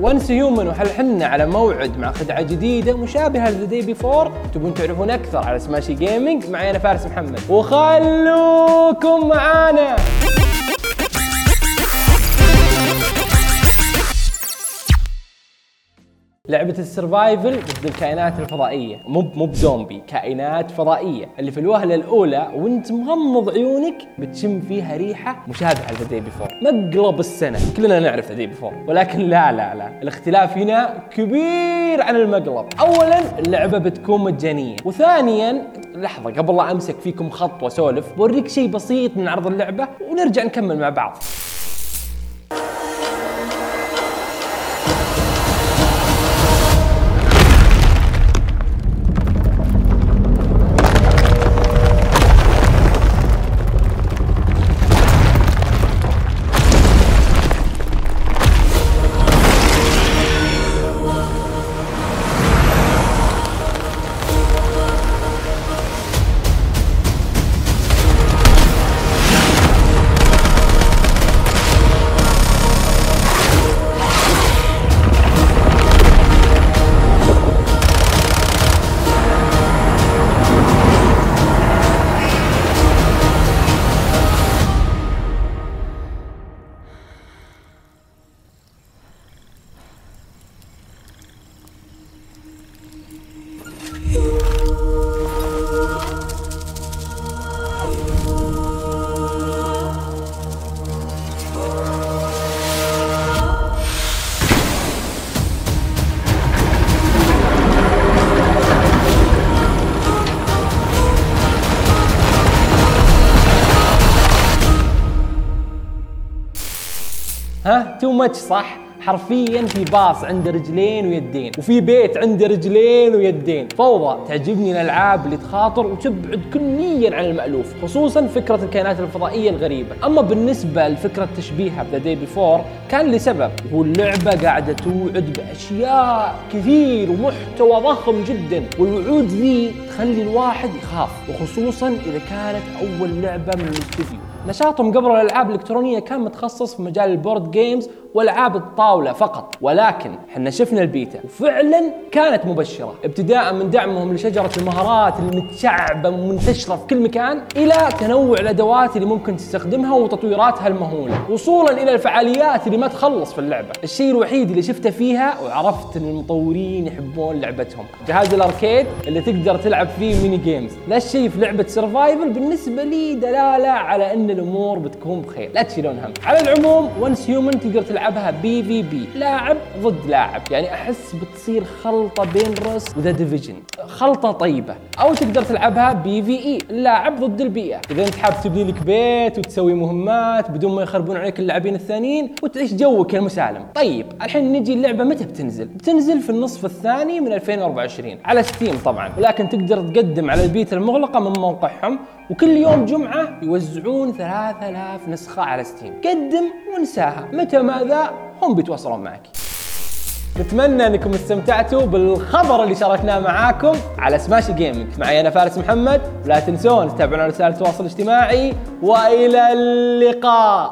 Once Human وهل حنا على موعد مع خدعه جديدة مشابهة ل The Day Before تبون تعرفون أكثر على سماشي جيمنج معي أنا فارس محمد. وخلوكم معانا. لعبة ال survival ضد الكائنات الفضائية. مو مو بزومبي كائنات فضائية. اللي في الوهلة الأولى وانت مغمض عيونك بتشم فيها ريحة مشابهة ل The Before مقلب السنة. كلنا نعرف The Before ولكن لا لا لا. الاختلاف هنا كبير عن المقلب. أولا اللعبة بتكون مجانية. وثانيا لحظة قبل لا أمسك فيكم خط وأسولف بوريك شيء بسيط من عرض اللعبة ونرجع نكمل مع بعض. ها؟ too much صح؟ حرفيا في باص عنده رجلين ويدين وفي بيت عنده رجلين ويدين. فوضى تعجبني الألعاب اللي تخاطر وتبعد كليا عن المألوف خصوصا فكرة الكائنات الفضائية الغريبة. أما بالنسبة لفكرة تشبيهها ب The Day Before كان لسبب هو اللعبة قاعدة توعد بأشياء كثير ومحتوى ضخم جدا والوعود ذي تخلي الواحد يخاف وخصوصا إذا كانت أول لعبة من الاستديو نشاطهم قبل الألعاب الإلكترونية كان متخصص في مجال ال board games والعاب الطاولة فقط. ولكن إحنا شفنا البيتا وفعلا كانت مبشرة. ابتداء من دعمهم لشجرة المهارات المتشعبه ومنتشرة في كل مكان إلى تنوع الأدوات اللي ممكن تستخدمها وتطويراتها المهولة. وصولا إلى الفعاليات اللي ما تخلص في اللعبة. الشيء الوحيد اللي شفته فيها وعرفت إن المطورين يحبون لعبتهم. جهاز ال arcade اللي تقدر تلعب فيه mini games هالشيء في لعبة survival بالنسبة لي دلالة على إن الأمور بتكون بخير. لا تشيلون هم. على العموم Once Human تقدر تلعبها PvP. لاعب ضد لاعب. يعني أحس بتصير خلطة بين Rust و The Division خلطة طيبة. أو تقدر تلعبها PvE. لاعب ضد البيئة. إذا أنت حاب تبني لك بيت وتسوي مهمات بدون ما يخربون عليك اللاعبين الثانيين وتعيش جوك المسالم. طيب الحين نجي اللعبة متى بتنزل؟ بتنزل في النصف الثاني من 2024 على Steam طبعا. ولكن تقدر تقدم على البيتا المغلقة من موقعهم وكل يوم جمعة يوزعون 3000 نسخة على Steam قدم وانساها. متى ماذا هم بيتواصلون معك. نتمنى أنكم استمتعتوا بالخبر اللي شاركناه معاكم على سماش جيمنج معي أنا فارس محمد. ولا تنسون تتابعونا على وسائل التواصل الاجتماعي وإلى اللقاء!